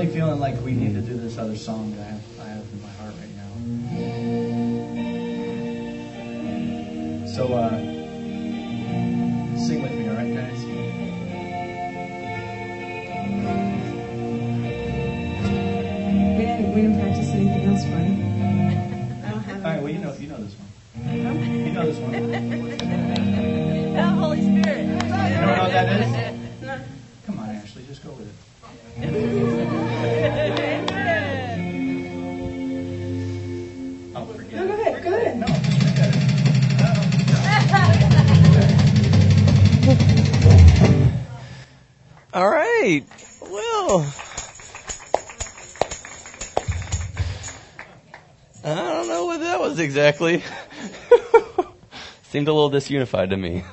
really feeling like we need to do this other song that I have, I have in my heart right now. So, uh, sing with me, all right, guys? We didn't, we didn't practice anything else for you. I don't have All right, well, you know, you know this one. You know this one. You The Holy Spirit. You know what that is? Exactly. Seemed a little disunified to me.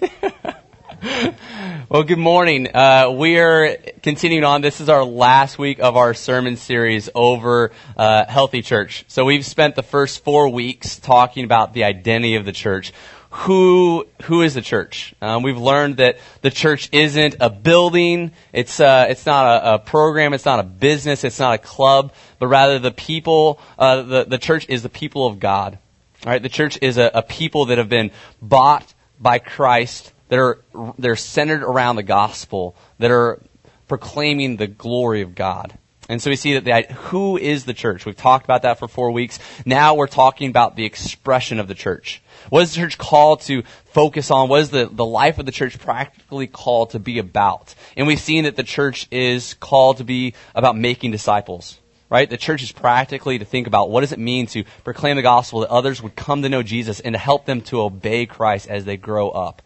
well, good morning. Uh, we are continuing on. This is our last week of our sermon series over uh, Healthy Church. So we've spent the first four weeks talking about the identity of the church. Who who is the church? Um, we've learned that the church isn't a building. It's uh, it's not a, a program. It's not a business. It's not a club. But rather, the people. Uh, the the church is the people of God. All right, the church is a, a people that have been bought by Christ, that are they're centered around the gospel, that are proclaiming the glory of God. And so we see that the, who is the church? We've talked about that for four weeks. Now we're talking about the expression of the church. What is the church called to focus on? What is the, the life of the church practically called to be about? And we've seen that the church is called to be about making disciples right? The church is practically to think about what does it mean to proclaim the gospel that others would come to know Jesus and to help them to obey Christ as they grow up.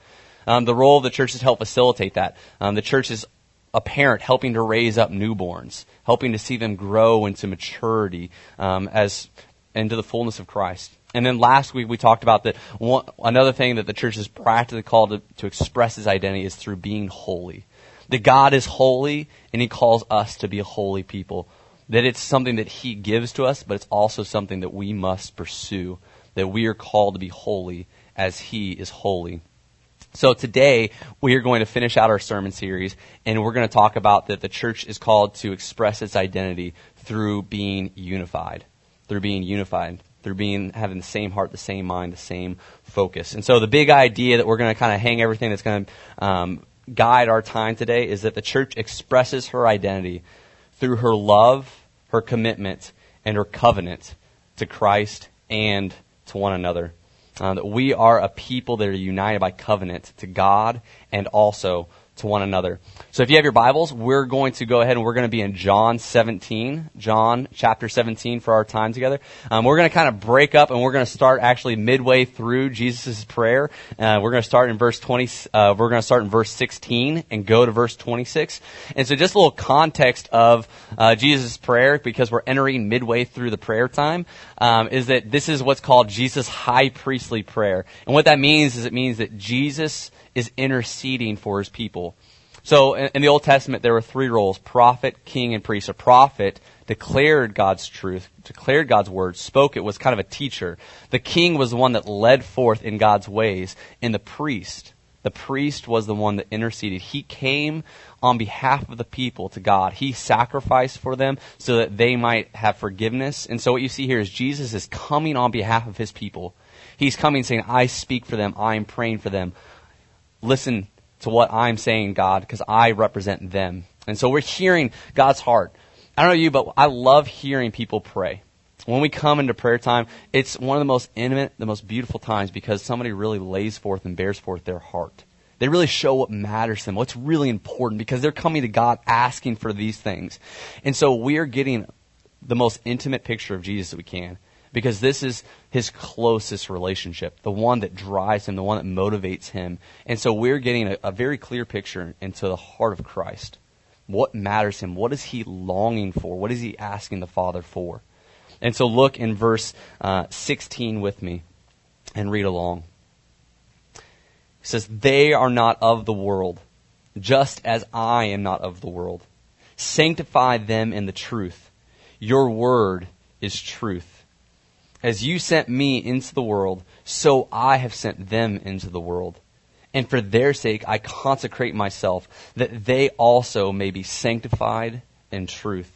Um, the role of the church is to help facilitate that. Um, the church is a parent helping to raise up newborns, helping to see them grow into maturity um, as into the fullness of Christ. And then last week we talked about that one, another thing that the church is practically called to, to express its identity is through being holy. That God is holy and He calls us to be a holy people that it's something that He gives to us, but it's also something that we must pursue, that we are called to be holy as He is holy. So today we are going to finish out our sermon series and we're going to talk about that the church is called to express its identity through being unified. Through being unified. Through being having the same heart, the same mind, the same focus. And so the big idea that we're going to kind of hang everything that's going to um, guide our time today is that the church expresses her identity through her love, her commitment, and her covenant to Christ and to one another. Uh, that we are a people that are united by covenant to God and also to one another. So if you have your Bibles, we're going to go ahead and we're going to be in John 17, John chapter 17 for our time together. Um, we're going to kind of break up and we're going to start actually midway through Jesus' prayer. Uh, we're going to start in verse 20, uh, we're going to start in verse 16 and go to verse 26. And so just a little context of uh, Jesus' prayer because we're entering midway through the prayer time um, is that this is what's called Jesus' high priestly prayer. And what that means is it means that Jesus is interceding for his people. So in, in, the Old Testament, there were three roles prophet, king, and priest. A prophet declared God's truth, declared God's word, spoke it, was kind of a teacher. The king was the one that led forth in God's ways. And the priest, the priest was the one that interceded. He came on behalf of the people to God. He sacrificed for them so that they might have forgiveness. And so what you see here is Jesus is coming on behalf of his people. He's coming saying, I speak for them. I am praying for them listen to what I'm saying, God, because I represent them. And so we're hearing God's heart. I don't know you, but I love hearing people pray. When we come into prayer time, it's one of the most intimate, the most beautiful times because somebody really lays forth and bears forth their heart. They really show what matters to them, what's really important because they're coming to God asking for these things. And so we are getting the most intimate picture of Jesus that we can because this is his closest relationship, the one that drives him, the one that motivates him. And so we're getting a, a very clear picture into the heart of Christ. What matters him? What is he longing for? What is he asking the Father for? And so look in verse uh, 16 with me and read along. It says, They are not of the world, just as I am not of the world. Sanctify them in the truth. Your word is truth. As you sent me into the world, so I have sent them into the world. And for their sake, I consecrate myself, that they also may be sanctified in truth.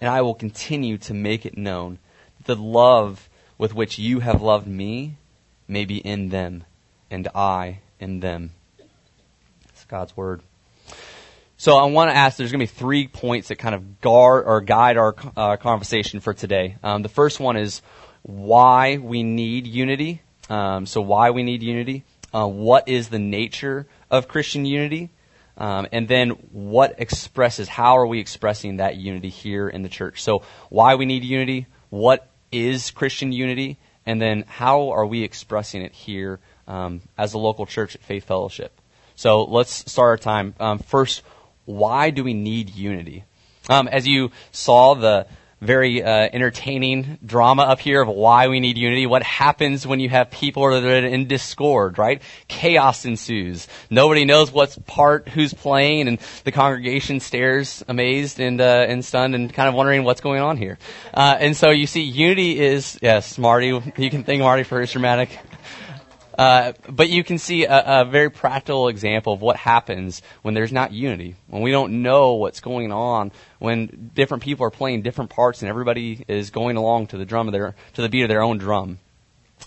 and I will continue to make it known, that the love with which you have loved me may be in them, and I in them. It's God's word. So I want to ask. There's going to be three points that kind of guard or guide our uh, conversation for today. Um, the first one is why we need unity. Um, so why we need unity. Uh, what is the nature of Christian unity? Um, and then what expresses, how are we expressing that unity here in the church? So why we need unity, what is Christian unity, and then how are we expressing it here um, as a local church at Faith Fellowship? So let's start our time. Um, first, why do we need unity? Um, as you saw the very uh, entertaining drama up here of why we need unity. What happens when you have people that are in discord, right? Chaos ensues. Nobody knows what's part, who's playing, and the congregation stares amazed and uh, and stunned and kind of wondering what's going on here. Uh, and so you see, unity is yes, Marty. You can thank Marty for his dramatic uh, but you can see a, a, very practical example of what happens when there's not unity, when we don't know what's going on, when different people are playing different parts and everybody is going along to the drum of their to the beat of their own drum.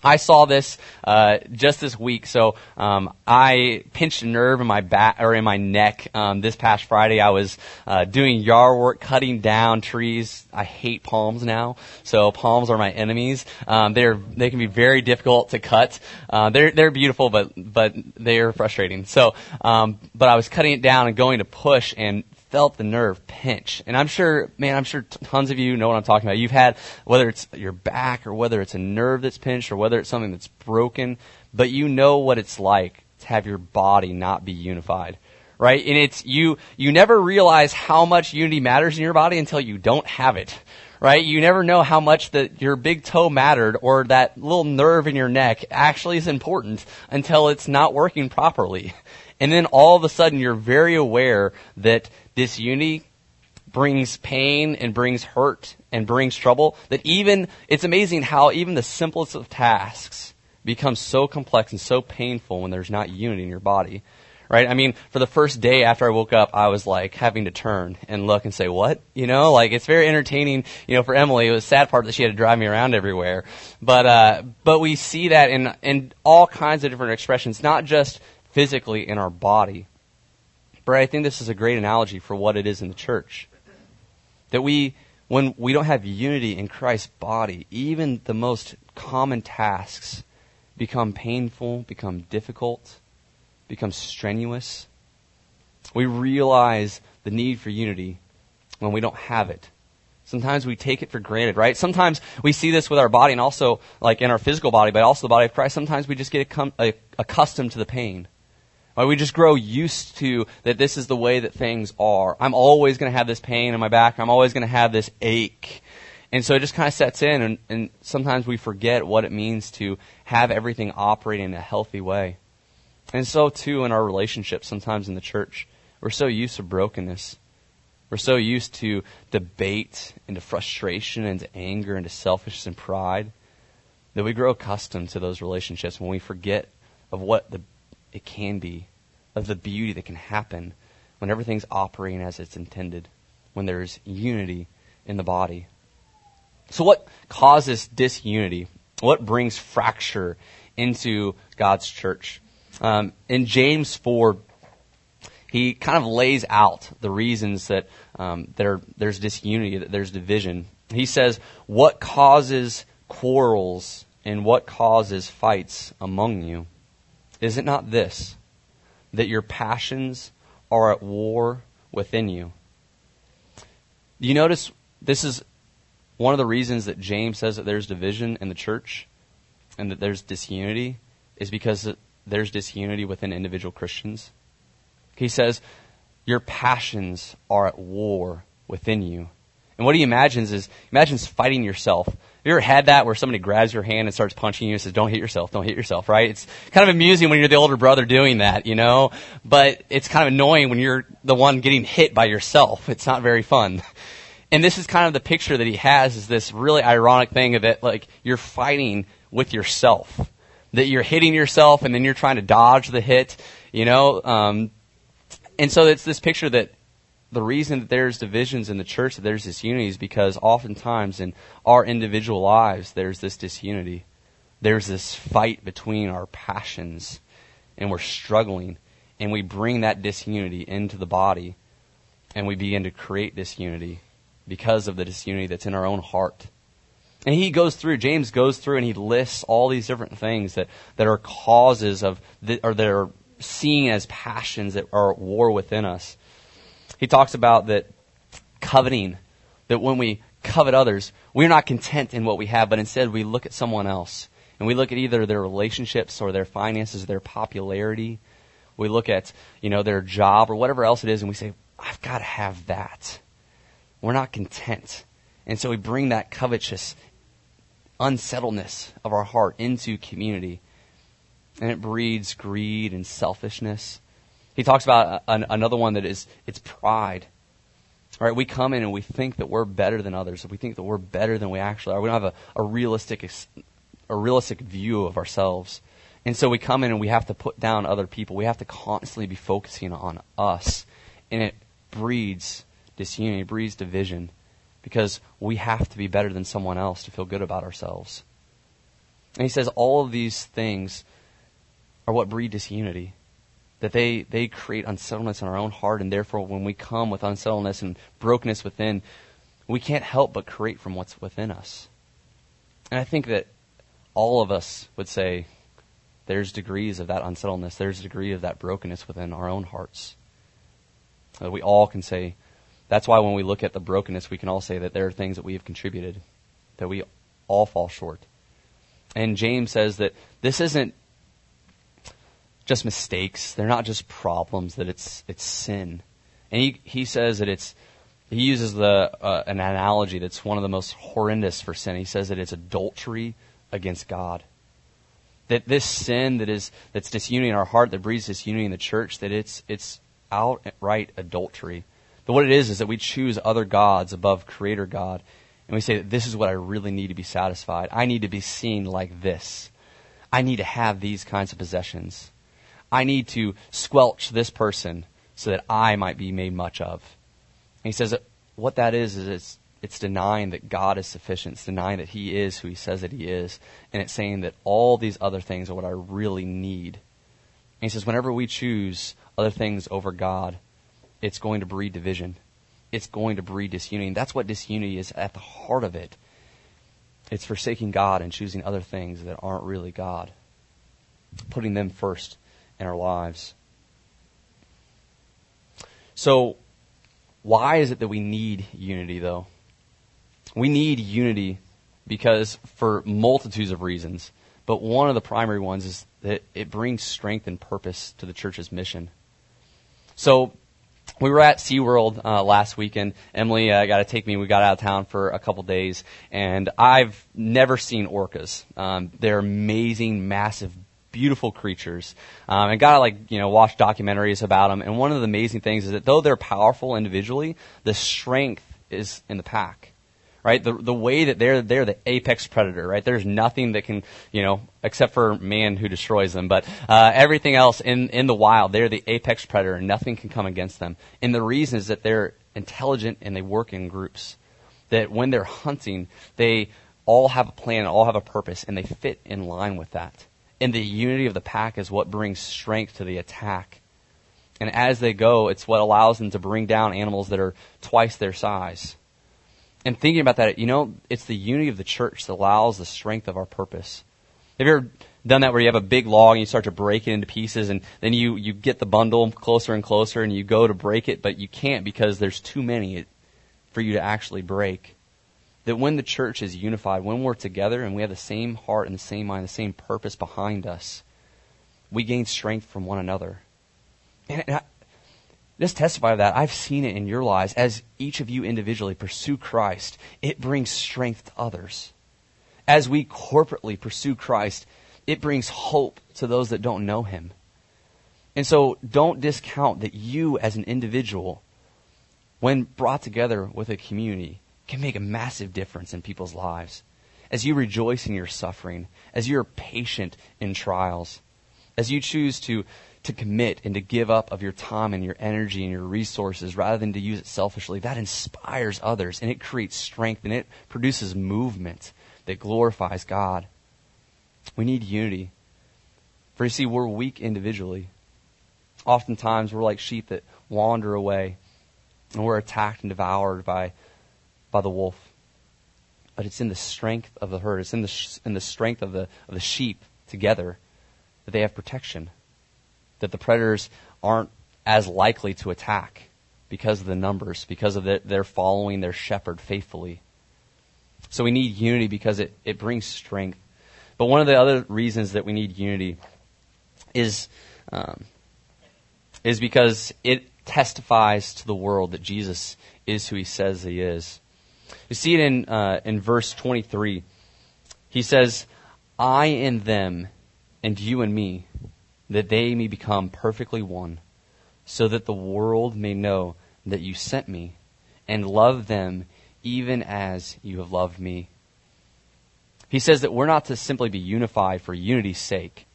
I saw this uh, just this week. So um, I pinched a nerve in my back or in my neck um, this past Friday. I was uh, doing yard work, cutting down trees. I hate palms now, so palms are my enemies. Um, they're they can be very difficult to cut. Uh, they're they're beautiful, but but they are frustrating. So, um, but I was cutting it down and going to push, and felt the nerve pinch. And I'm sure, man, I'm sure tons of you know what I'm talking about. You've had, whether it's your back or whether it's a nerve that's pinched or whether it's something that's broken, but you know what it's like to have your body not be unified. Right? And it's, you, you never realize how much unity matters in your body until you don't have it. Right? You never know how much that your big toe mattered or that little nerve in your neck actually is important until it's not working properly. And then all of a sudden you're very aware that disunity brings pain and brings hurt and brings trouble that even, it's amazing how even the simplest of tasks become so complex and so painful when there's not unity in your body. Right? I mean, for the first day after I woke up, I was like having to turn and look and say, what? You know, like it's very entertaining, you know, for Emily. It was a sad part that she had to drive me around everywhere. But, uh, but we see that in, in all kinds of different expressions, not just physically in our body, but I think this is a great analogy for what it is in the church. That we, when we don't have unity in Christ's body, even the most common tasks become painful, become difficult, become strenuous. We realize the need for unity when we don't have it. Sometimes we take it for granted, right? Sometimes we see this with our body and also, like in our physical body, but also the body of Christ. Sometimes we just get accustomed to the pain. We just grow used to that this is the way that things are. I'm always going to have this pain in my back. I'm always going to have this ache. And so it just kind of sets in, and, and sometimes we forget what it means to have everything operating in a healthy way. And so, too, in our relationships, sometimes in the church, we're so used to brokenness. We're so used to debate and to frustration and to anger and to selfishness and pride that we grow accustomed to those relationships when we forget of what the it can be, of the beauty that can happen when everything's operating as it's intended, when there's unity in the body. So, what causes disunity? What brings fracture into God's church? Um, in James 4, he kind of lays out the reasons that um, there, there's disunity, that there's division. He says, What causes quarrels and what causes fights among you? Is it not this, that your passions are at war within you? You notice this is one of the reasons that James says that there's division in the church and that there's disunity is because there's disunity within individual Christians. He says, Your passions are at war within you. And what he imagines is, imagines fighting yourself. Have you ever had that where somebody grabs your hand and starts punching you and says, don't hit yourself, don't hit yourself, right? It's kind of amusing when you're the older brother doing that, you know? But it's kind of annoying when you're the one getting hit by yourself. It's not very fun. And this is kind of the picture that he has is this really ironic thing that like you're fighting with yourself. That you're hitting yourself and then you're trying to dodge the hit, you know? Um, and so it's this picture that the reason that there's divisions in the church, that there's disunity, is because oftentimes in our individual lives, there's this disunity. There's this fight between our passions, and we're struggling, and we bring that disunity into the body, and we begin to create disunity because of the disunity that's in our own heart. And he goes through, James goes through and he lists all these different things that, that are causes of, the, or that are seen as passions that are at war within us. He talks about that coveting, that when we covet others, we're not content in what we have, but instead we look at someone else. And we look at either their relationships or their finances, their popularity. We look at, you know, their job or whatever else it is, and we say, I've got to have that. We're not content. And so we bring that covetous unsettledness of our heart into community and it breeds greed and selfishness. He talks about uh, an, another one that is it's pride. All right, we come in and we think that we're better than others. We think that we're better than we actually are. We don't have a, a realistic a realistic view of ourselves. And so we come in and we have to put down other people. We have to constantly be focusing on us. And it breeds disunity, it breeds division because we have to be better than someone else to feel good about ourselves. And he says all of these things are what breed disunity. That they, they create unsettledness in our own heart, and therefore, when we come with unsettledness and brokenness within, we can't help but create from what's within us. And I think that all of us would say there's degrees of that unsettledness, there's a degree of that brokenness within our own hearts. That we all can say, that's why when we look at the brokenness, we can all say that there are things that we have contributed, that we all fall short. And James says that this isn't just mistakes. They're not just problems. That it's it's sin. And he he says that it's he uses the uh, an analogy that's one of the most horrendous for sin. He says that it's adultery against God. That this sin that is that's disunity in our heart that breeds disunity in the church that it's it's outright adultery. But what it is is that we choose other gods above Creator God, and we say that this is what I really need to be satisfied. I need to be seen like this. I need to have these kinds of possessions. I need to squelch this person so that I might be made much of. And he says what that is is it's, it's denying that God is sufficient. It's denying that He is who He says that He is. And it's saying that all these other things are what I really need. And he says whenever we choose other things over God, it's going to breed division. It's going to breed disunity. And that's what disunity is at the heart of it. It's forsaking God and choosing other things that aren't really God, putting them first in our lives. So, why is it that we need unity, though? We need unity because for multitudes of reasons. But one of the primary ones is that it brings strength and purpose to the church's mission. So, we were at SeaWorld uh, last weekend. Emily uh, got to take me. We got out of town for a couple days, and I've never seen orcas. Um, they're amazing, massive, beautiful creatures. Um, and got to like you know watch documentaries about them. And one of the amazing things is that though they're powerful individually, the strength is in the pack right? The the way that they're they're the apex predator, right? There's nothing that can, you know, except for man who destroys them, but uh, everything else in in the wild, they're the apex predator, and nothing can come against them. And the reason is that they're intelligent and they work in groups. That when they're hunting, they all have a plan, all have a purpose, and they fit in line with that. And the unity of the pack is what brings strength to the attack. And as they go, it's what allows them to bring down animals that are twice their size. And thinking about that, you know, it's the unity of the church that allows the strength of our purpose. Have you ever done that where you have a big log and you start to break it into pieces and then you, you get the bundle closer and closer and you go to break it, but you can't because there's too many for you to actually break. That when the church is unified, when we're together and we have the same heart and the same mind, the same purpose behind us, we gain strength from one another. And I, just testify of that. I've seen it in your lives as each of you individually pursue Christ. It brings strength to others. As we corporately pursue Christ, it brings hope to those that don't know Him. And so don't discount that you as an individual, when brought together with a community, can make a massive difference in people's lives. As you rejoice in your suffering, as you're patient in trials, as you choose to, to commit and to give up of your time and your energy and your resources rather than to use it selfishly, that inspires others and it creates strength and it produces movement that glorifies God. We need unity. For you see, we're weak individually. Oftentimes, we're like sheep that wander away, and we're attacked and devoured by, by the wolf. But it's in the strength of the herd, it's in the, in the strength of the, of the sheep together that they have protection, that the predators aren't as likely to attack because of the numbers, because of the, their following their shepherd faithfully. So we need unity because it, it brings strength. But one of the other reasons that we need unity is, um, is because it testifies to the world that Jesus is who he says he is. You see it in, uh, in verse 23. He says, I and them, and you and me, that they may become perfectly one, so that the world may know that you sent me, and love them even as you have loved me. He says that we're not to simply be unified for unity's sake.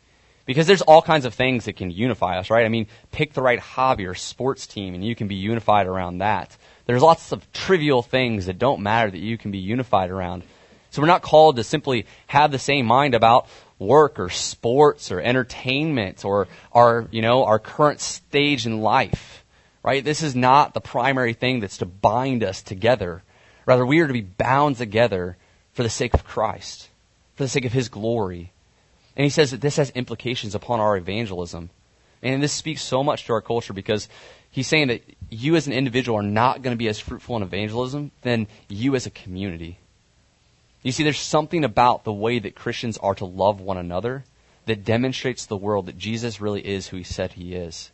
Because there's all kinds of things that can unify us, right? I mean, pick the right hobby or sports team and you can be unified around that. There's lots of trivial things that don't matter that you can be unified around. So we're not called to simply have the same mind about work or sports or entertainment or our, you know, our current stage in life, right? This is not the primary thing that's to bind us together. Rather, we are to be bound together for the sake of Christ, for the sake of His glory. And he says that this has implications upon our evangelism. And this speaks so much to our culture because he's saying that you as an individual are not going to be as fruitful in evangelism than you as a community. You see, there's something about the way that Christians are to love one another that demonstrates to the world that Jesus really is who he said he is.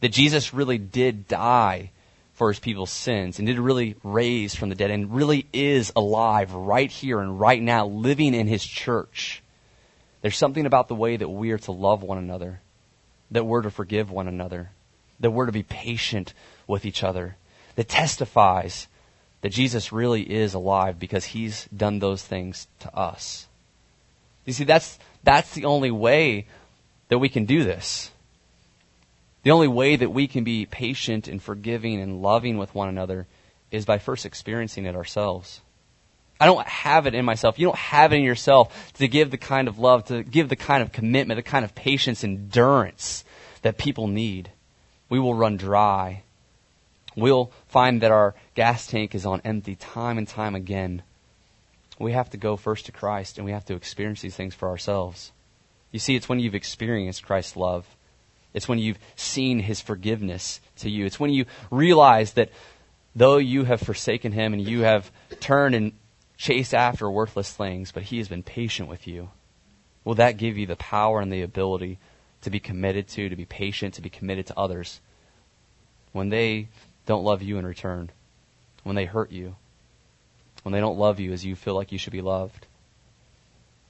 That Jesus really did die for his people's sins and did really raise from the dead and really is alive right here and right now, living in his church. There's something about the way that we are to love one another, that we're to forgive one another, that we're to be patient with each other, that testifies that Jesus really is alive because he's done those things to us. You see, that's, that's the only way that we can do this. The only way that we can be patient and forgiving and loving with one another is by first experiencing it ourselves. I don't have it in myself. You don't have it in yourself to give the kind of love, to give the kind of commitment, the kind of patience, endurance that people need. We will run dry. We'll find that our gas tank is on empty time and time again. We have to go first to Christ and we have to experience these things for ourselves. You see, it's when you've experienced Christ's love it's when you've seen his forgiveness to you. It's when you realize that though you have forsaken him and you have turned and chased after worthless things, but he has been patient with you. Will that give you the power and the ability to be committed to, to be patient, to be committed to others when they don't love you in return, when they hurt you, when they don't love you as you feel like you should be loved?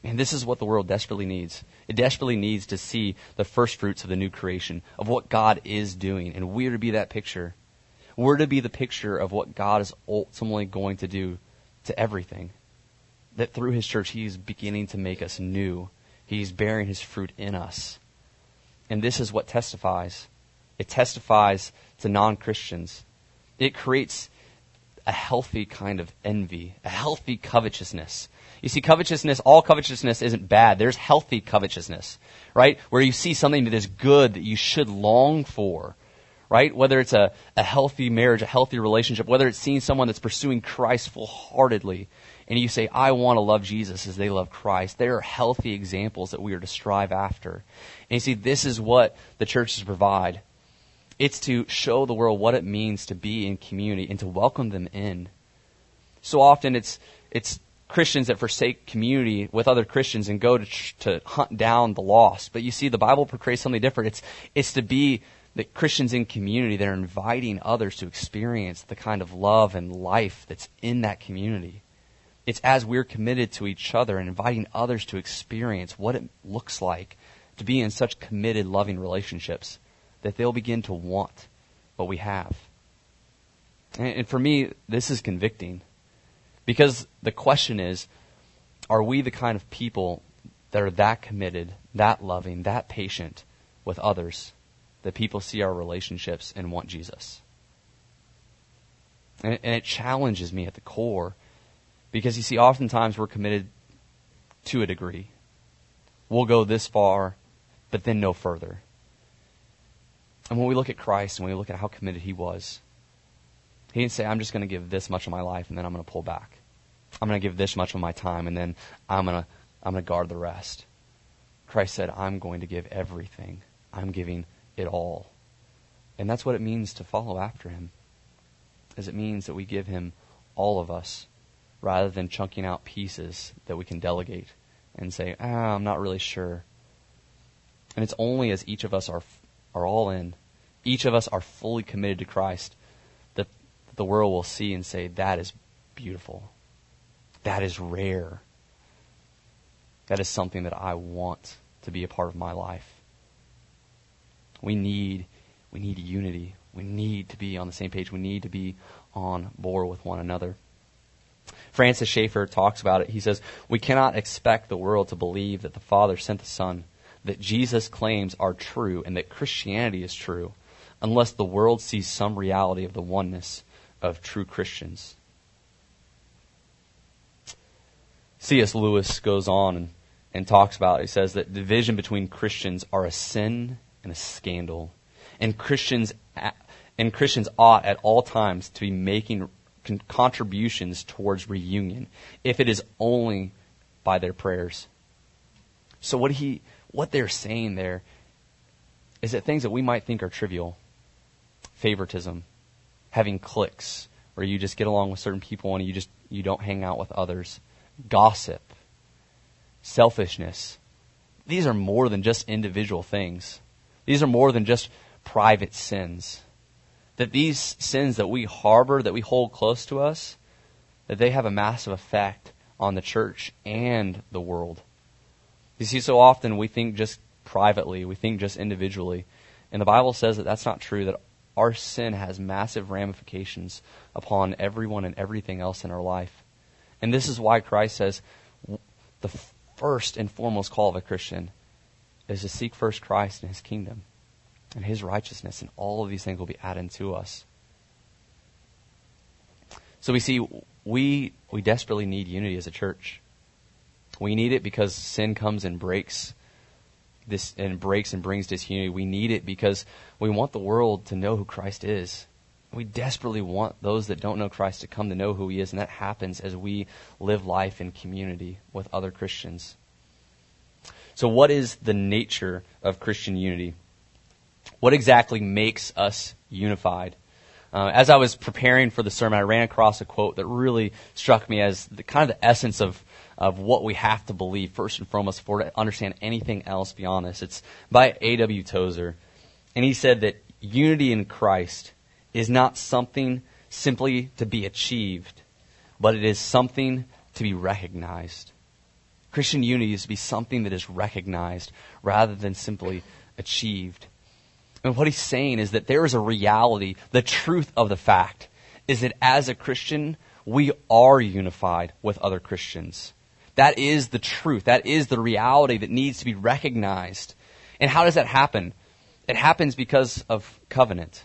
And this is what the world desperately needs. It desperately needs to see the first fruits of the new creation, of what God is doing. And we're to be that picture. We're to be the picture of what God is ultimately going to do to everything. That through His church, He is beginning to make us new. He's bearing His fruit in us. And this is what testifies. It testifies to non Christians. It creates a healthy kind of envy, a healthy covetousness you see, covetousness, all covetousness isn't bad. There's healthy covetousness, right? Where you see something that is good that you should long for, right? Whether it's a, a healthy marriage, a healthy relationship, whether it's seeing someone that's pursuing Christ full heartedly, and you say, I want to love Jesus as they love Christ, there are healthy examples that we are to strive after. And you see, this is what the churches provide. It's to show the world what it means to be in community and to welcome them in. So often it's, it's Christians that forsake community with other Christians and go to, to hunt down the lost. But you see, the Bible portrays something different. It's, it's to be the Christians in community that are inviting others to experience the kind of love and life that's in that community. It's as we're committed to each other and inviting others to experience what it looks like to be in such committed, loving relationships that they'll begin to want what we have. And, for me, this is convicting because the question is, are we the kind of people that are that committed, that loving, that patient with others that people see our relationships and want Jesus? And, and it challenges me at the core because you see, oftentimes we're committed to a degree. We'll go this far, but then no further. And when we look at Christ and when we look at how committed he was, he didn't say, I'm just going to give this much of my life and then I'm going to pull back. I'm going to give this much of my time and then I'm going to, I'm going to guard the rest. Christ said, I'm going to give everything. I'm giving it all. And that's what it means to follow after him. Is it means that we give him all of us rather than chunking out pieces that we can delegate and say, ah, I'm not really sure. And it's only as each of us are, are all in, each of us are fully committed to Christ, that the world will see and say, that is beautiful. That is rare. That is something that I want to be a part of my life. We need, we need unity. We need to be on the same page. We need to be on board with one another. Francis Schaeffer talks about it. He says, We cannot expect the world to believe that the Father sent the Son, that Jesus' claims are true, and that Christianity is true, unless the world sees some reality of the oneness of true Christians. C.S. Lewis goes on and, and talks about it. He says that division between Christians are a sin and a scandal. And Christians, and Christians ought at all times to be making con- contributions towards reunion if it is only by their prayers. So what he what they're saying there is that things that we might think are trivial, favoritism, having cliques where you just get along with certain people and you just you don't hang out with others, gossip, selfishness. These are more than just individual things. These are more than just private sins that these sins that we harbor, that we hold close to us, that they have a massive effect on the church and the world. You see, so often we think just privately, we think just individually. And the Bible says that that's not true, that our sin has massive ramifications upon everyone and everything else in our life. And this is why Christ says the first and foremost call of a Christian is to seek first Christ and his kingdom and his righteousness, and all of these things will be added to us. So we see we we desperately need unity as a church. We need it because sin comes and breaks this and breaks and brings disunity. We need it because we want the world to know who Christ is. We desperately want those that don't know Christ to come to know who he is, and that happens as we live life in community with other Christians. So what is the nature of Christian unity? What exactly makes us unified? Uh, as I was preparing for the sermon, I ran across a quote that really struck me as the kind of the essence of, of what we have to believe, first and foremost, for to understand anything else beyond this. It's by A.W. Tozer. And he said that unity in Christ is not something simply to be achieved, but it is something to be recognized. Christian unity is to be something that is recognized rather than simply achieved. And what he's saying is that there is a reality, the truth of the fact is that as a Christian, we are unified with other Christians. That is the truth. That is the reality that needs to be recognized. And how does that happen? It happens because of covenant.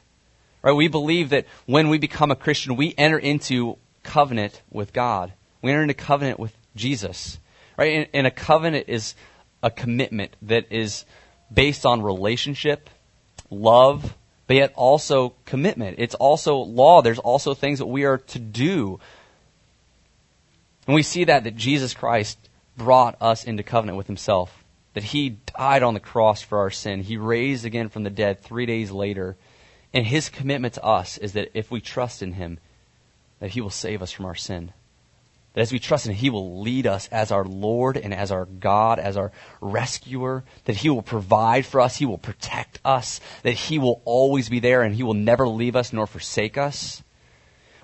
Right? We believe that when we become a Christian, we enter into covenant with God. We enter into covenant with Jesus. Right? And, and a covenant is a commitment that is based on relationship love, but yet also commitment. It's also law. There's also things that we are to do. And we see that, that Jesus Christ brought us into covenant with himself. That he died on the cross for our sin. He raised again from the dead three days later. And his commitment to us is that if we trust in him, that he will save us from our sin. That as we trust in Him, He will lead us as our Lord and as our God, as our rescuer. That He will provide for us. He will protect us. That He will always be there and He will never leave us nor forsake us.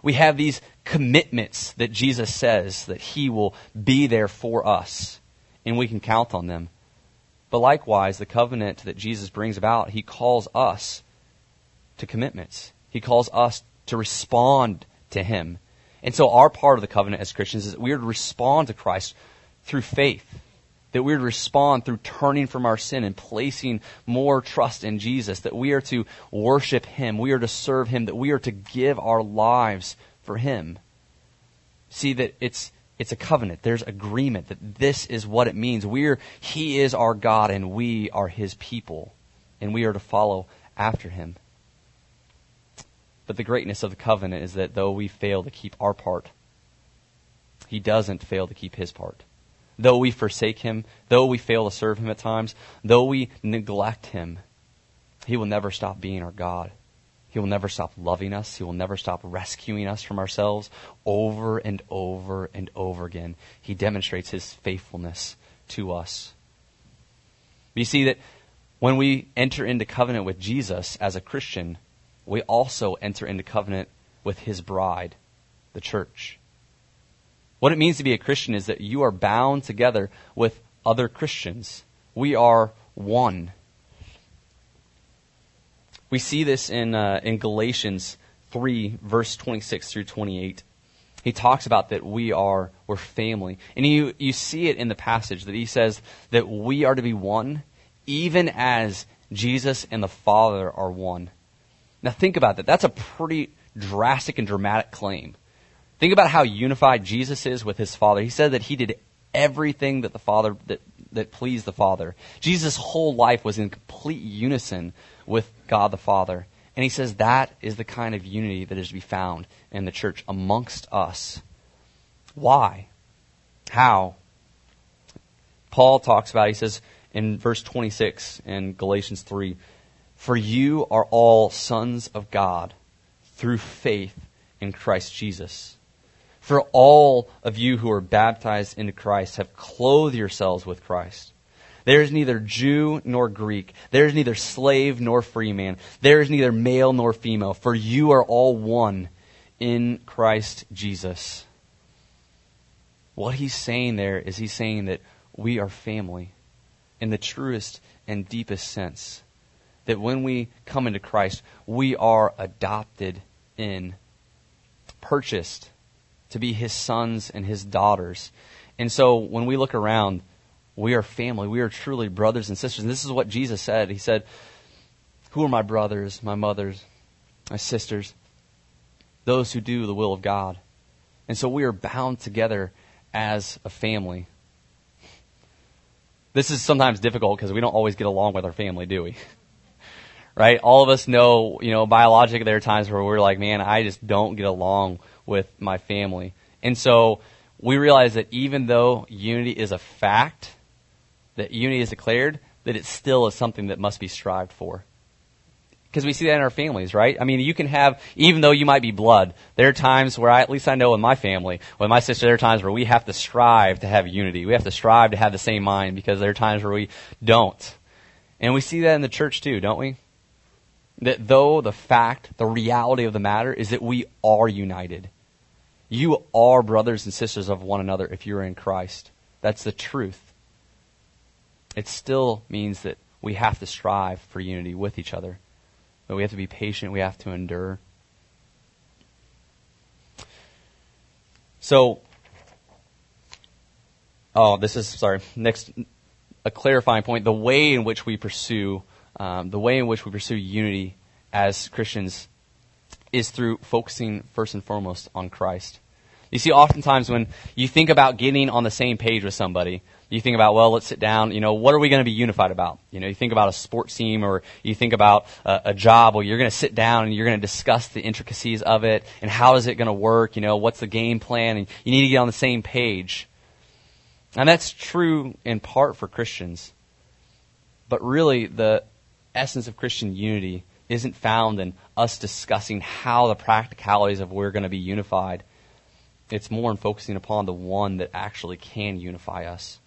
We have these commitments that Jesus says that He will be there for us and we can count on them. But likewise, the covenant that Jesus brings about, He calls us to commitments. He calls us to respond to Him and so our part of the covenant as Christians is that we are to respond to Christ through faith. That we are to respond through turning from our sin and placing more trust in Jesus. That we are to worship Him. We are to serve Him. That we are to give our lives for Him. See that it's, it's a covenant. There's agreement that this is what it means. We're, He is our God and we are His people. And we are to follow after Him. But the greatness of the covenant is that though we fail to keep our part, he doesn't fail to keep his part. Though we forsake him, though we fail to serve him at times, though we neglect him, he will never stop being our God. He will never stop loving us. He will never stop rescuing us from ourselves over and over and over again. He demonstrates his faithfulness to us. You see that when we enter into covenant with Jesus as a Christian, we also enter into covenant with his bride, the church. What it means to be a Christian is that you are bound together with other Christians. We are one. We see this in, uh, in Galatians 3, verse 26 through 28. He talks about that we are, we're family. And you, you see it in the passage that he says that we are to be one, even as Jesus and the Father are one. Now think about that. That's a pretty drastic and dramatic claim. Think about how unified Jesus is with his Father. He said that he did everything that the Father that, that pleased the Father. Jesus' whole life was in complete unison with God the Father. And he says that is the kind of unity that is to be found in the church amongst us. Why? How? Paul talks about, he says in verse 26 in Galatians 3, for you are all sons of God through faith in Christ Jesus. For all of you who are baptized into Christ have clothed yourselves with Christ. There is neither Jew nor Greek. There is neither slave nor free man. There is neither male nor female. For you are all one in Christ Jesus. What he's saying there is he's saying that we are family in the truest and deepest sense that when we come into Christ, we are adopted in, purchased to be his sons and his daughters. And so when we look around, we are family. We are truly brothers and sisters. And this is what Jesus said. He said, Who are my brothers, my mothers, my sisters? Those who do the will of God. And so we are bound together as a family. This is sometimes difficult because we don't always get along with our family, do we? right? All of us know, you know, biologically there are times where we're like, man, I just don't get along with my family. And so we realize that even though unity is a fact, that unity is declared, that it still is something that must be strived for. Because we see that in our families, right? I mean, you can have, even though you might be blood, there are times where I, at least I know in my family, with my sister, there are times where we have to strive to have unity. We have to strive to have the same mind because there are times where we don't. And we see that in the church too, don't we? That though the fact, the reality of the matter is that we are united. You are brothers and sisters of one another if you're in Christ. That's the truth. It still means that we have to strive for unity with each other. But we have to be patient, we have to endure. So, oh, this is, sorry, next, a clarifying point. The way in which we pursue um, the way in which we pursue unity as Christians is through focusing first and foremost on Christ. You see, oftentimes when you think about getting on the same page with somebody, you think about, well, let's sit down, you know, what are we going to be unified about? You know, you think about a sports team or you think about a, a job where you're going to sit down and you're going to discuss the intricacies of it and how is it going to work, you know, what's the game plan, and you need to get on the same page. And that's true in part for Christians. But really, the essence of Christian unity isn't found in us discussing how the practicalities of we're going to be unified. It's more in focusing upon the one that actually can unify us.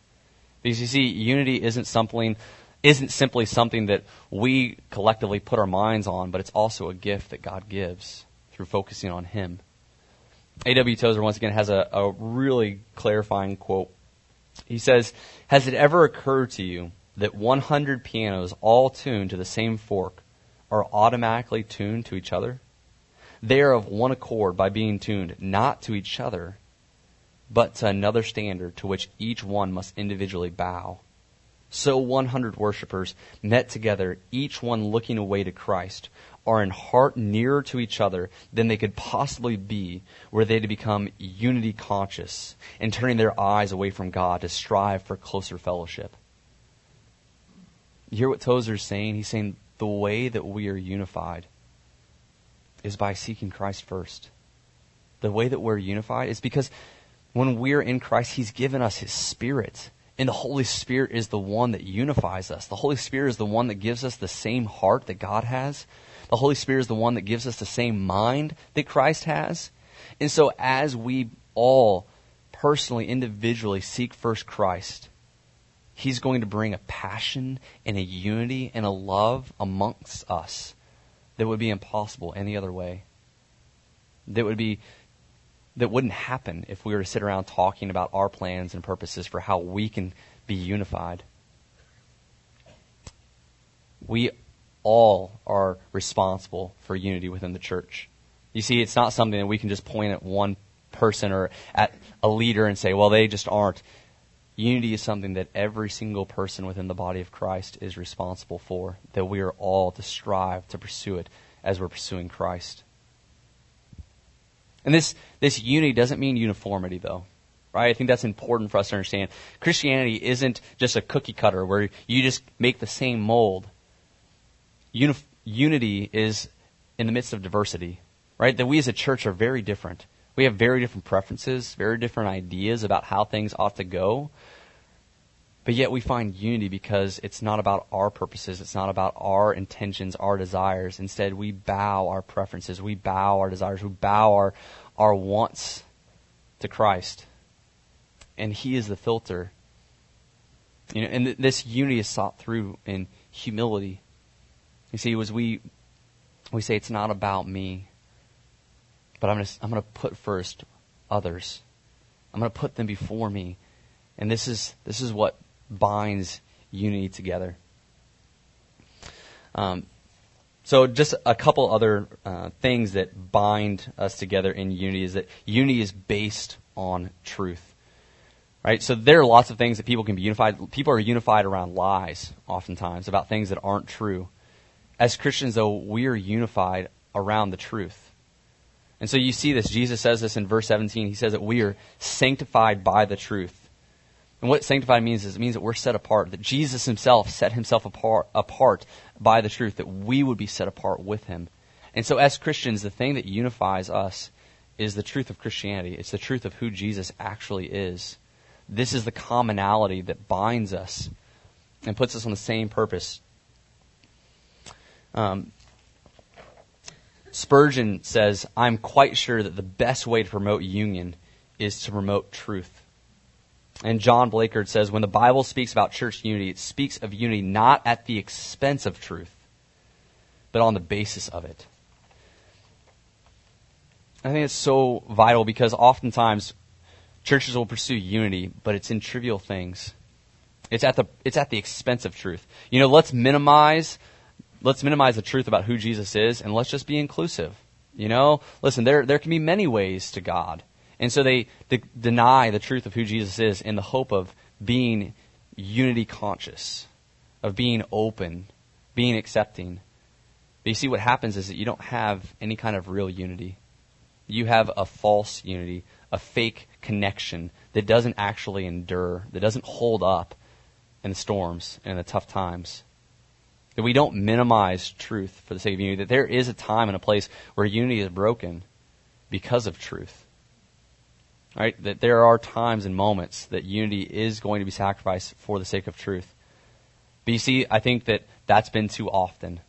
Because you see, unity isn't something isn't simply something that we collectively put our minds on, but it's also a gift that God gives through focusing on Him. A.W. Tozer once again has a, a really clarifying quote. He says, Has it ever occurred to you that 100 pianos all tuned to the same fork are automatically tuned to each other? They are of one accord by being tuned not to each other, but to another standard to which each one must individually bow. So 100 worshippers met together, each one looking away to Christ, are in heart nearer to each other than they could possibly be were they to become unity conscious and turning their eyes away from God to strive for closer fellowship. You hear what Tozer's saying? He's saying the way that we are unified is by seeking Christ first. The way that we're unified is because when we're in Christ, He's given us His Spirit. And the Holy Spirit is the one that unifies us. The Holy Spirit is the one that gives us the same heart that God has. The Holy Spirit is the one that gives us the same mind that Christ has. And so as we all personally, individually seek first Christ, He's going to bring a passion and a unity and a love amongst us that would be impossible any other way. That would be that wouldn't happen if we were to sit around talking about our plans and purposes for how we can be unified. We all are responsible for unity within the church. You see, it's not something that we can just point at one person or at a leader and say, well, they just aren't. Unity is something that every single person within the body of Christ is responsible for, that we are all to strive to pursue it as we're pursuing Christ. And this, this unity doesn't mean uniformity, though. Right? I think that's important for us to understand. Christianity isn't just a cookie cutter where you just make the same mold. Unif- unity is in the midst of diversity, right? That we as a church are very different. We have very different preferences, very different ideas about how things ought to go. But yet we find unity because it's not about our purposes, it's not about our intentions, our desires. Instead, we bow our preferences, we bow our desires, we bow our, our wants to Christ. And He is the filter. You know, and th- this unity is sought through in humility. You see, as we we say it's not about me, but I'm going to I'm to put first others. I'm going to put them before me. And this is this is what binds unity together. Um, so, just a couple other uh, things that bind us together in unity is that unity is based on truth. Right? So, there are lots of things that people can be unified. People are unified around lies, oftentimes, about things that aren't true. As Christians, though, we are unified around the truth. And so you see this. Jesus says this in verse 17. He says that we are sanctified by the truth. And what sanctified means is it means that we're set apart, that Jesus himself set himself apart, apart by the truth, that we would be set apart with him. And so as Christians, the thing that unifies us is the truth of Christianity. It's the truth of who Jesus actually is. This is the commonality that binds us and puts us on the same purpose. Um, Spurgeon says, I'm quite sure that the best way to promote union is to promote truth. And John Blakard says, when the Bible speaks about church unity, it speaks of unity not at the expense of truth, but on the basis of it. I think it's so vital because oftentimes churches will pursue unity, but it's in trivial things. It's at the, it's at the expense of truth. You know, let's minimize, let's minimize the truth about who Jesus is and let's just be inclusive. You know, listen, there, there can be many ways to God. And so they de- deny the truth of who Jesus is in the hope of being unity conscious, of being open, being accepting. But you see, what happens is that you don't have any kind of real unity. You have a false unity, a fake connection that doesn't actually endure, that doesn't hold up in the storms and the tough times. That we don't minimize truth for the sake of unity, that there is a time and a place where unity is broken because of truth. Right? That there are times and moments that unity is going to be sacrificed for the sake of truth. But you see, I think that that's been too often.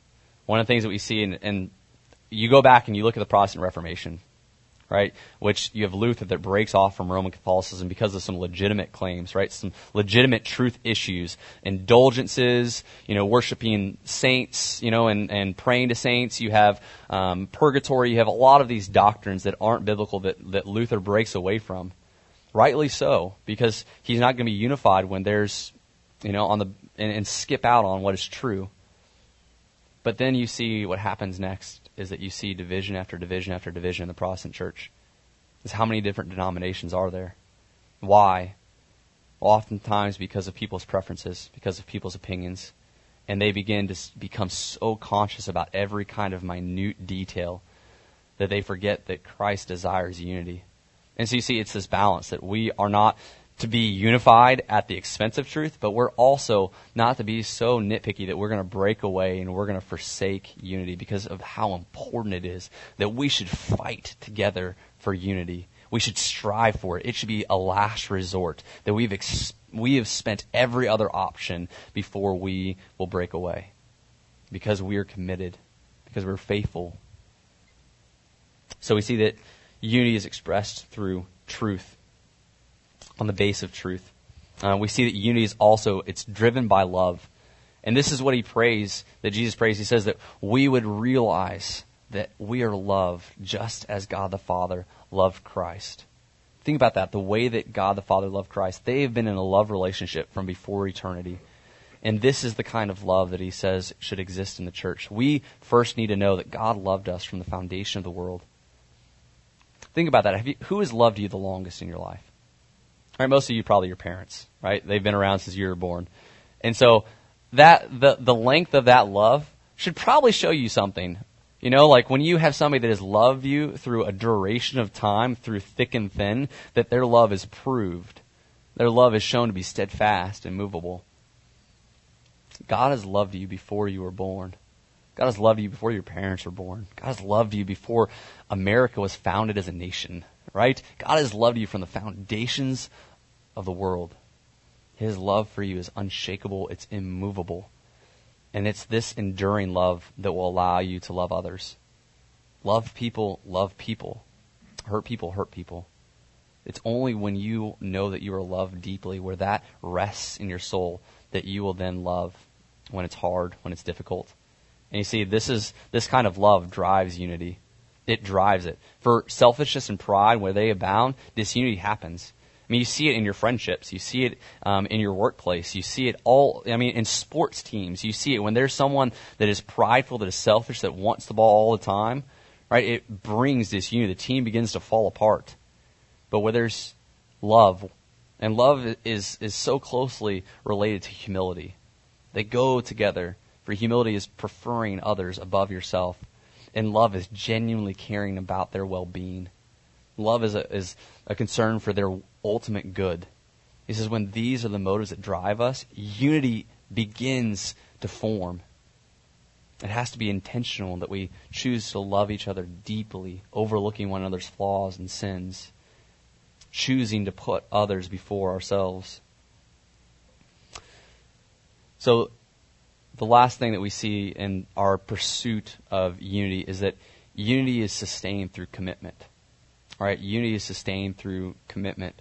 One of the things that we see, and, and you go back and you look at the Protestant Reformation, right? Which you have Luther that breaks off from Roman Catholicism because of some legitimate claims, right? Some legitimate truth issues, indulgences, you know, worshiping saints, you know, and, and praying to saints. You have um, purgatory. You have a lot of these doctrines that aren't biblical that, that Luther breaks away from. Rightly so, because he's not going to be unified when there's, you know, on the and, and skip out on what is true. But then you see what happens next is that you see division after division after division in the Protestant church. Is how many different denominations are there? Why? Oftentimes because of people's preferences, because of people's opinions. And they begin to become so conscious about every kind of minute detail that they forget that Christ desires unity. And so you see, it's this balance that we are not to be unified at the expense of truth, but we're also not to be so nitpicky that we're going to break away and we're going to forsake unity because of how important it is that we should fight together for unity. We should strive for it. It should be a last resort that we've ex- we have spent every other option before we will break away because we are committed, because we're faithful. So we see that unity is expressed through truth on the base of truth. Uh, we see that unity is also it's driven by love, and this is what he prays that Jesus prays. He says that we would realize that we are loved just as God the Father loved Christ. Think about that. The way that God the Father loved Christ, they have been in a love relationship from before eternity. And this is the kind of love that he says should exist in the church. We first need to know that God loved us from the foundation of the world. Think about that. You, who has loved you the longest in your life? Right, most of you probably your parents, right? They've been around since you were born. And so that the the length of that love should probably show you something. You know, like when you have somebody that has loved you through a duration of time, through thick and thin, that their love is proved. Their love is shown to be steadfast and movable. God has loved you before you were born. God has loved you before your parents were born. God has loved you before America was founded as a nation, right? God has loved you from the foundations of the world. His love for you is unshakable, it's immovable. And it's this enduring love that will allow you to love others. Love people, love people. Hurt people, hurt people. It's only when you know that you are loved deeply, where that rests in your soul, that you will then love when it's hard, when it's difficult. And you see, this is this kind of love drives unity. It drives it. For selfishness and pride, where they abound, disunity happens. I mean, you see it in your friendships. You see it um, in your workplace. You see it all, I mean, in sports teams. You see it when there's someone that is prideful, that is selfish, that wants the ball all the time, right? It brings this unity. The team begins to fall apart. But where there's love, and love is, is so closely related to humility, they go together. For humility is preferring others above yourself, and love is genuinely caring about their well being. Love is a, is a concern for their ultimate good. He says, when these are the motives that drive us, unity begins to form. It has to be intentional that we choose to love each other deeply, overlooking one another's flaws and sins, choosing to put others before ourselves. So, the last thing that we see in our pursuit of unity is that unity is sustained through commitment. Right? Unity is sustained through commitment.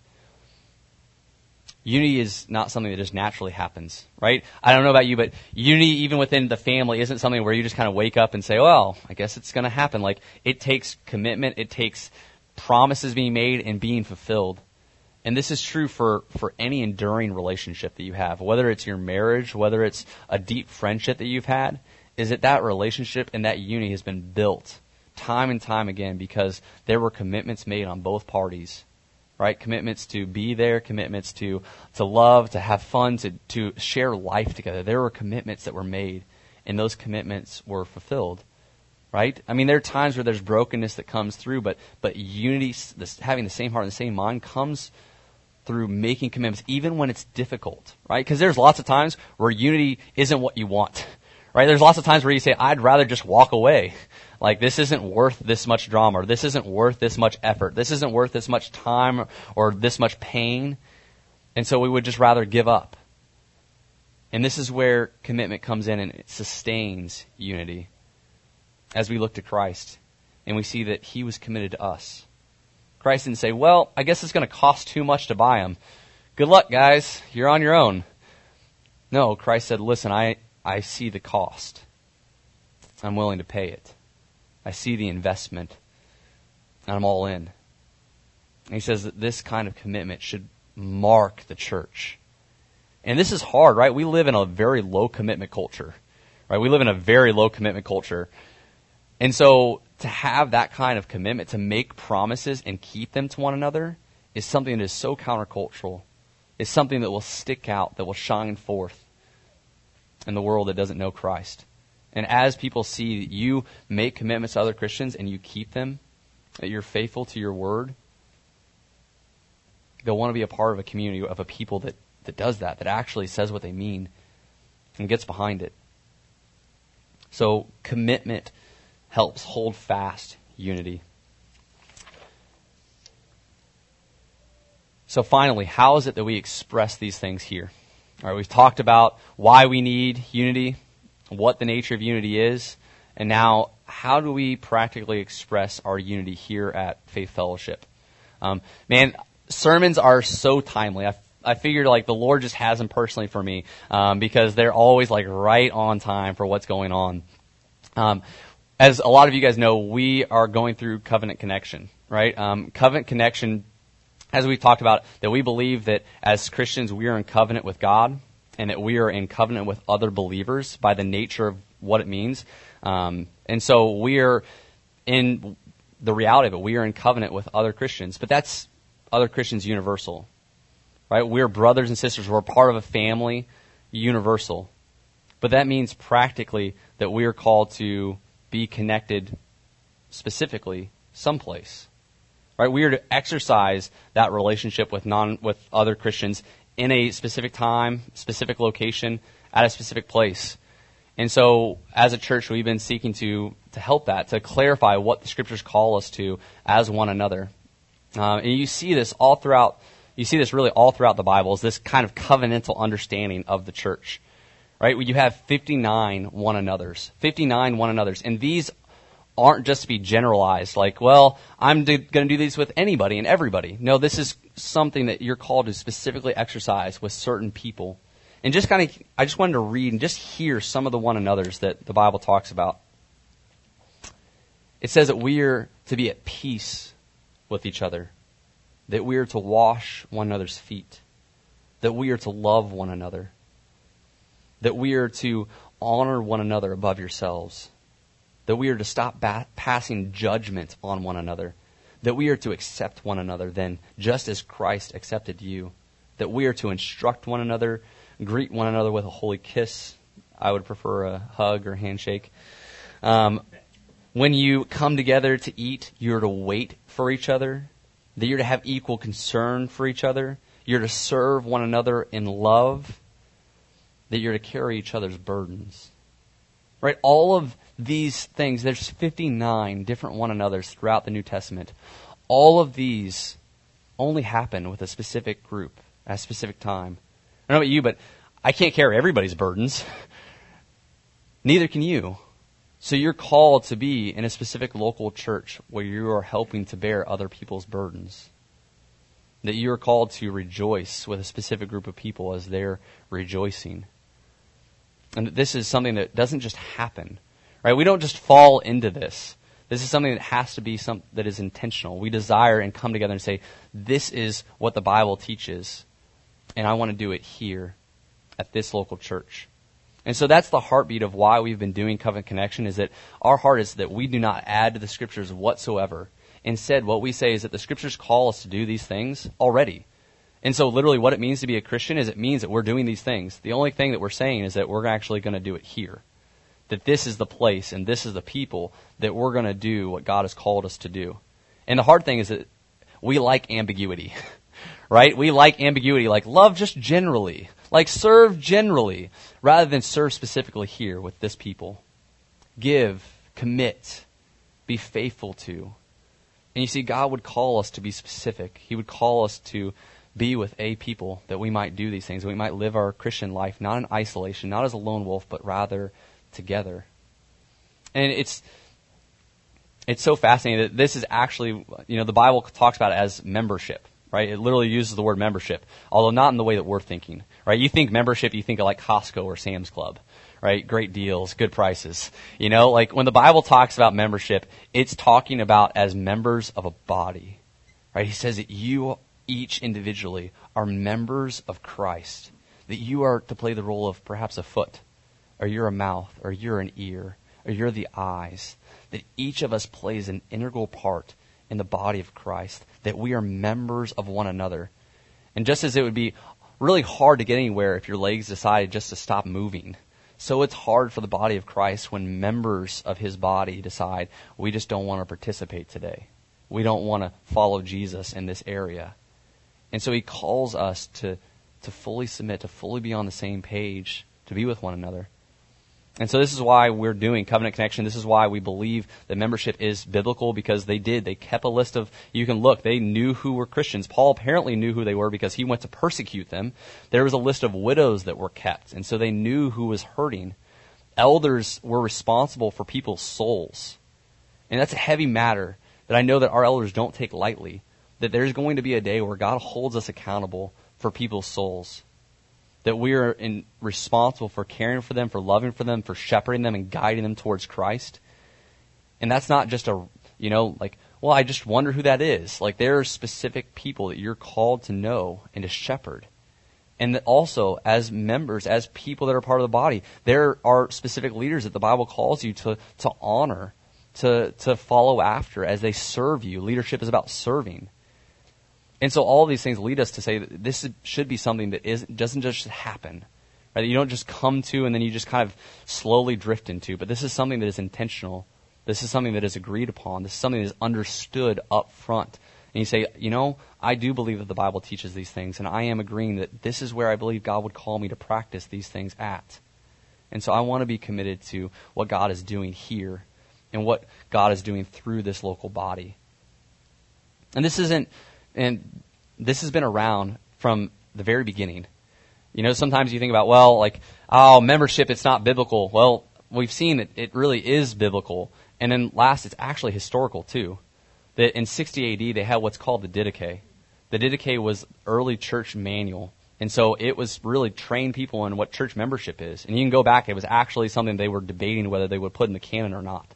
Unity is not something that just naturally happens, right? I don't know about you, but unity, even within the family, isn't something where you just kind of wake up and say, well, I guess it's going to happen. Like, it takes commitment, it takes promises being made and being fulfilled. And this is true for, for any enduring relationship that you have, whether it's your marriage, whether it's a deep friendship that you've had, is that that relationship and that unity has been built time and time again because there were commitments made on both parties. Right? Commitments to be there, commitments to, to love, to have fun, to, to share life together. There were commitments that were made, and those commitments were fulfilled. right? I mean, there are times where there's brokenness that comes through, but, but unity, this, having the same heart and the same mind comes through making commitments, even when it's difficult, right? Because there's lots of times where unity isn't what you want, right? There's lots of times where you say, I'd rather just walk away. Like, this isn't worth this much drama, or this isn't worth this much effort, this isn't worth this much time or this much pain. And so we would just rather give up. And this is where commitment comes in and it sustains unity as we look to Christ and we see that he was committed to us. Christ didn't say, well, I guess it's going to cost too much to buy them. Good luck, guys. You're on your own. No, Christ said, listen, I, I see the cost. I'm willing to pay it. I see the investment. And I'm all in. And he says that this kind of commitment should mark the church. And this is hard, right? We live in a very low commitment culture, right? We live in a very low commitment culture. And so to have that kind of commitment, to make promises and keep them to one another, is something that is so countercultural. It's something that will stick out, that will shine forth in the world that doesn't know Christ. And as people see that you make commitments to other Christians and you keep them, that you're faithful to your word, they'll want to be a part of a community of a people that, that does that, that actually says what they mean and gets behind it. So commitment helps hold fast unity. So finally, how is it that we express these things here? All right, we've talked about why we need unity, what the nature of unity is, and now how do we practically express our unity here at Faith Fellowship? Um, man, sermons are so timely. I, I figured like the Lord just has them personally for me um, because they're always like right on time for what's going on. Um, as a lot of you guys know, we are going through covenant connection, right? Um, covenant connection, as we've talked about, that we believe that as Christians we are in covenant with God and that we are in covenant with other believers by the nature of what it means. Um, and so we are in the reality of it. We are in covenant with other Christians, but that's other Christians universal, right? We're brothers and sisters. We're part of a family universal. But that means practically that we are called to be connected specifically someplace. Right? We are to exercise that relationship with non with other Christians in a specific time, specific location, at a specific place. And so, as a church, we've been seeking to to help that, to clarify what the scriptures call us to as one another. Uh, and you see this all throughout. You see this really all throughout the Bible. Is this kind of covenantal understanding of the church? Right? You have 59 one another's. 59 one another's. And these aren't just to be generalized, like, well, I'm going to do these with anybody and everybody. No, this is something that you're called to specifically exercise with certain people. And just kind of, I just wanted to read and just hear some of the one another's that the Bible talks about. It says that we are to be at peace with each other, that we are to wash one another's feet, that we are to love one another that we are to honor one another above yourselves, that we are to stop ba- passing judgment on one another, that we are to accept one another then, just as Christ accepted you, that we are to instruct one another, greet one another with a holy kiss. I would prefer a hug or handshake. Um, when you come together to eat, you're to wait for each other, that you're to have equal concern for each other, you're to serve one another in love that you're to carry each other's burdens. Right? All of these things, there's 59 different one another's throughout the New Testament. All of these only happen with a specific group at a specific time. I don't know about you, but I can't carry everybody's burdens. Neither can you. So you're called to be in a specific local church where you are helping to bear other people's burdens. That you are called to rejoice with a specific group of people as they're rejoicing. And that this is something that doesn't just happen, right? We don't just fall into this. This is something that has to be some that is intentional. We desire and come together and say, "This is what the Bible teaches, and I want to do it here at this local church." And so that's the heartbeat of why we've been doing Covenant Connection is that our heart is that we do not add to the scriptures whatsoever. Instead, what we say is that the scriptures call us to do these things already. And so, literally, what it means to be a Christian is it means that we're doing these things. The only thing that we're saying is that we're actually going to do it here. that this is the place and this is the people that we're going to do what God has called us to do. And the hard thing is that we like ambiguity, right? We like ambiguity, like love just generally, like serve generally, rather than serve specifically here with this people. Give, commit, be faithful to. And you see, God would call us to be specific. He would call us to be with a people that we might do these things, we might live our Christian life not in isolation, not as a lone wolf, but rather together. And it's it's so fascinating that this is actually, you know, the Bible talks about it as membership, right? It literally uses the word membership, although not in the way that we're thinking, right? You think membership, you think of like Costco or Sam's Club, right? Great deals, good prices. You know, like when the Bible talks about membership, it's talking about as members of a body, right? He says that you each individually are members of Christ, that you are to play the role of perhaps a foot, or you're a mouth, or you're an ear, or you're the eyes, that each of us plays an integral part in the body of Christ, that we are members of one another. And just as it would be really hard to get anywhere if your legs decided just to stop moving, so it's hard for the body of Christ when members of his body decide, we just don't want to participate today. We don't want to follow Jesus in this area. And so he calls us to, to fully submit, to fully be on the same page, to be with one another. And so this is why we're doing Covenant Connection. This is why we believe that membership is biblical because they did. They kept a list of, you can look, they knew who were Christians. Paul apparently knew who they were because he went to persecute them. There was a list of widows that were kept, and so they knew who was hurting. Elders were responsible for people's souls. And that's a heavy matter that I know that our elders don't take lightly. That there's going to be a day where God holds us accountable for people's souls that we are in, responsible for caring for them, for loving for them, for shepherding them and guiding them towards Christ. And that's not just a, you know, like, well, I just wonder who that is. Like, there are specific people that you're called to know and to shepherd. And that also, as members, as people that are part of the body, there are specific leaders that the Bible calls you to, to honor, to, to follow after as they serve you. Leadership is about serving. And so all these things lead us to say that this should be something that isn't, doesn't just happen. Right? You don't just come to and then you just kind of slowly drift into, but this is something that is intentional. This is something that is agreed upon. This is something that is understood up front. And you say, you know, I do believe that the Bible teaches these things, and I am agreeing that this is where I believe God would call me to practice these things at. And so I want to be committed to what God is doing here and what God is doing through this local body. And this isn't and this has been around from the very beginning. You know, sometimes you think about, well, like, oh, membership, it's not biblical. Well, we've seen that it really is biblical. And then last, it's actually historical too. That in 60 AD, they had what's called the Didache. The Didache was early church manual. And so it was really trained people in what church membership is. And you can go back, it was actually something they were debating whether they would put in the canon or not,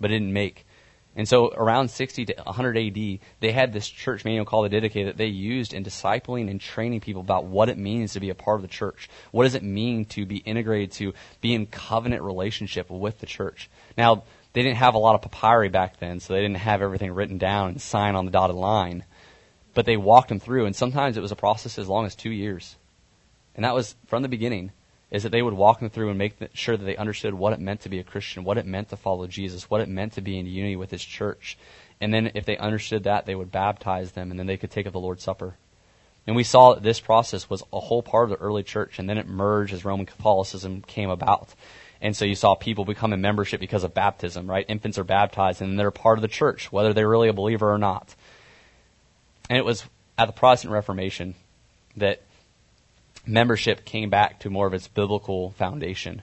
but it didn't make. And so around 60 to 100 AD, they had this church manual called the Didache that they used in discipling and training people about what it means to be a part of the church. What does it mean to be integrated, to be in covenant relationship with the church? Now, they didn't have a lot of papyri back then, so they didn't have everything written down and signed on the dotted line. But they walked them through, and sometimes it was a process as long as two years. And that was from the beginning is that they would walk them through and make sure that they understood what it meant to be a Christian, what it meant to follow Jesus, what it meant to be in unity with His church. And then if they understood that, they would baptize them, and then they could take of the Lord's Supper. And we saw that this process was a whole part of the early church, and then it merged as Roman Catholicism came about. And so you saw people become in membership because of baptism, right? Infants are baptized, and they're part of the church, whether they're really a believer or not. And it was at the Protestant Reformation that membership came back to more of its biblical foundation.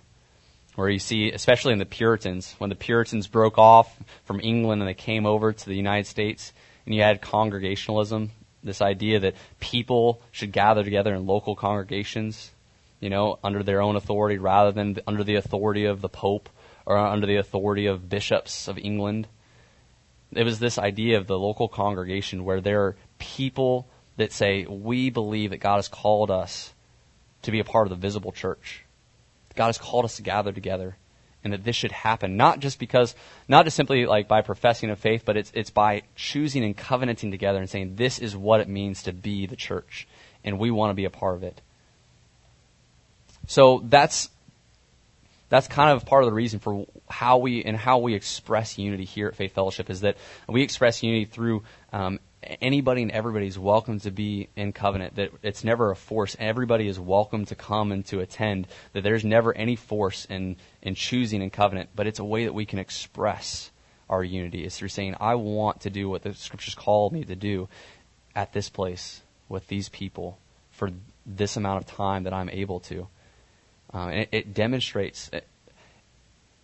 Where you see, especially in the Puritans, when the Puritans broke off from England and they came over to the United States, and you had congregationalism, this idea that people should gather together in local congregations, you know, under their own authority rather than under the authority of the Pope or under the authority of bishops of England. It was this idea of the local congregation where there are people that say, we believe that God has called us to be a part of the visible church. God has called us to gather together and that this should happen not just because not just simply like by professing of faith but it's it's by choosing and covenanting together and saying this is what it means to be the church and we want to be a part of it so that's that's kind of part of the reason for how we and how we express unity here at Faith Fellowship is that we express unity through um, anybody and everybody is welcome to be in covenant. That it's never a force. Everybody is welcome to come and to attend. That there's never any force in in choosing in covenant, but it's a way that we can express our unity. Is through saying, "I want to do what the Scriptures call me to do at this place with these people for this amount of time that I'm able to." Um, it, it demonstrates,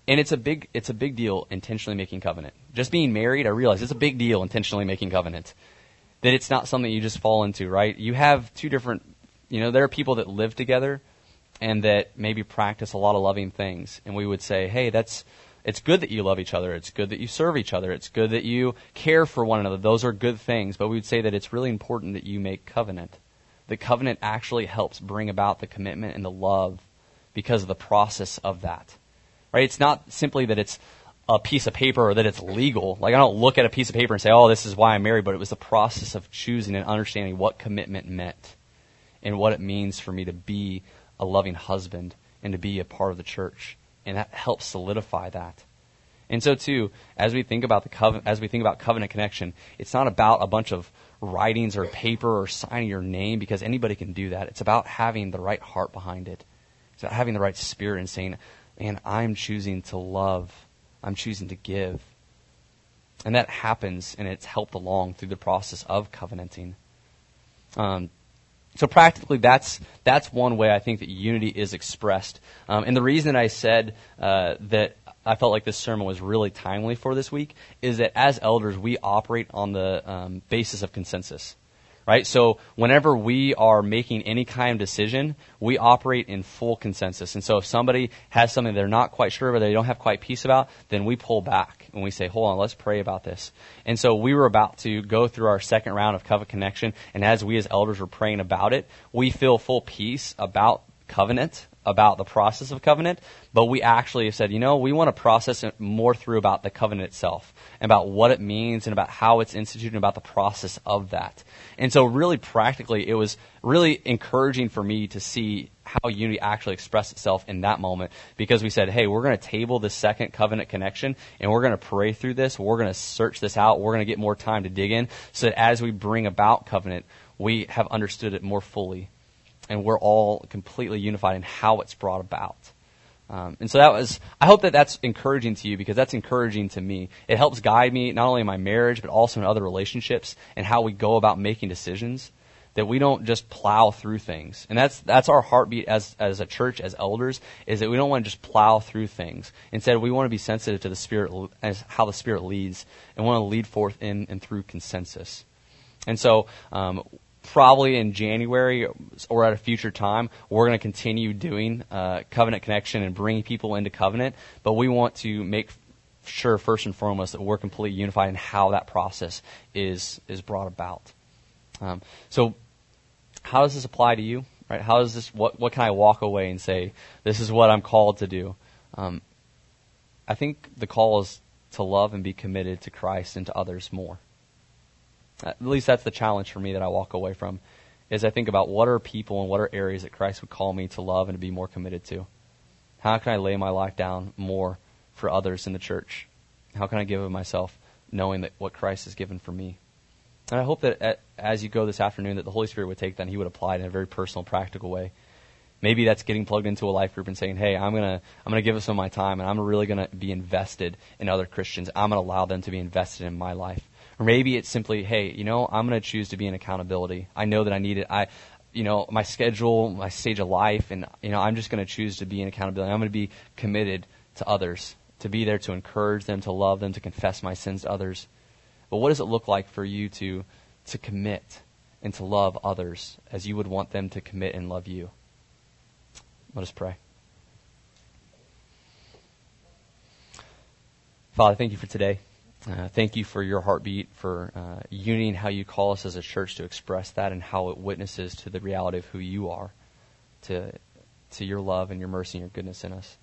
and it's a big it's a big deal intentionally making covenant. Just being married, I realize it's a big deal intentionally making covenant. That it's not something you just fall into, right? You have two different, you know, there are people that live together and that maybe practice a lot of loving things, and we would say, hey, that's it's good that you love each other. It's good that you serve each other. It's good that you care for one another. Those are good things. But we would say that it's really important that you make covenant. The covenant actually helps bring about the commitment and the love because of the process of that. Right? It's not simply that it's a piece of paper or that it's legal. Like I don't look at a piece of paper and say, "Oh, this is why I'm married," but it was the process of choosing and understanding what commitment meant and what it means for me to be a loving husband and to be a part of the church. And that helps solidify that. And so too, as we think about the covenant, as we think about covenant connection, it's not about a bunch of writings or paper or signing your name because anybody can do that. It's about having the right heart behind it. It's about having the right spirit and saying, man, I'm choosing to love. I'm choosing to give. And that happens, and it's helped along through the process of covenanting. Um, so practically, that's that's one way I think that unity is expressed. Um, and the reason that I said uh, that I felt like this sermon was really timely for this week is that as elders, we operate on the um, basis of consensus right? So whenever we are making any kind of decision, we operate in full consensus. And so if somebody has something they're not quite sure about, they don't have quite peace about, then we pull back and we say, hold on, let's pray about this. And so we were about to go through our second round of covenant connection, and as we as elders were praying about it, we feel full peace about covenant about the process of covenant, but we actually have said, you know, we want to process it more through about the covenant itself, and about what it means, and about how it's instituted, and about the process of that. And so, really practically, it was really encouraging for me to see how unity actually expressed itself in that moment, because we said, hey, we're going to table the second covenant connection, and we're going to pray through this, we're going to search this out, we're going to get more time to dig in, so that as we bring about covenant, we have understood it more fully and we're all completely unified in how it's brought about. Um, and so that was, I hope that that's encouraging to you because that's encouraging to me. It helps guide me not only in my marriage, but also in other relationships and how we go about making decisions. That we don't just plow through things. And that's, that's our heartbeat as, as a church, as elders, is that we don't want to just plow through things. Instead, we want to be sensitive to the Spirit, as how the Spirit leads, and want to lead forth in and through consensus. And so, um, probably in January or at a future time, we're going to continue doing uh, covenant connection and bringing people into covenant. But we want to make sure first and foremost that we're completely unified in how that process is is brought about. Um, so, how does this apply to you? Right? How does this? What what can I walk away and say? This is what I'm called to do. Um, I think the call is to love and be committed to Christ and to others more. At least that's the challenge for me that I walk away from. Is I think about what are people and what are areas that Christ would call me to love and to be more committed to. How can I lay my life down more for others in the church? How can I give of myself knowing that what Christ has given for me? And I hope that at, as you go this afternoon, that the Holy Spirit would take that and He would apply it in a very personal, practical way. Maybe that's getting plugged into a life group and saying, "Hey, I'm gonna I'm gonna give some of my time, and I'm really gonna be invested in other Christians. I'm gonna allow them to be invested in my life." Or maybe it's simply, hey, you know, I'm going to choose to be in accountability. I know that I need it. I, you know, my schedule, my stage of life, and, you know, I'm just going to choose to be in accountability. I'm going to be committed to others, to be there to encourage them, to love them, to confess my sins to others. But what does it look like for you to, to commit and to love others as you would want them to commit and love you? Let us pray. Father, thank you for today. Uh, thank you for your heartbeat, for uh, unity how you call us as a church to express that and how it witnesses to the reality of who you are, to, to your love and your mercy and your goodness in us.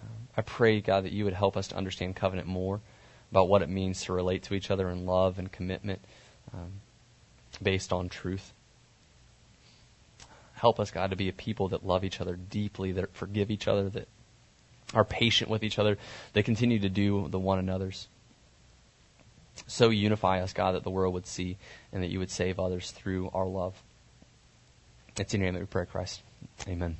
Um, I pray, God, that you would help us to understand covenant more about what it means to relate to each other in love and commitment um, based on truth. Help us, God, to be a people that love each other deeply, that forgive each other, that are patient with each other, that continue to do the one another's. So unify us, God, that the world would see and that you would save others through our love. It's in your name that we pray, Christ. Amen.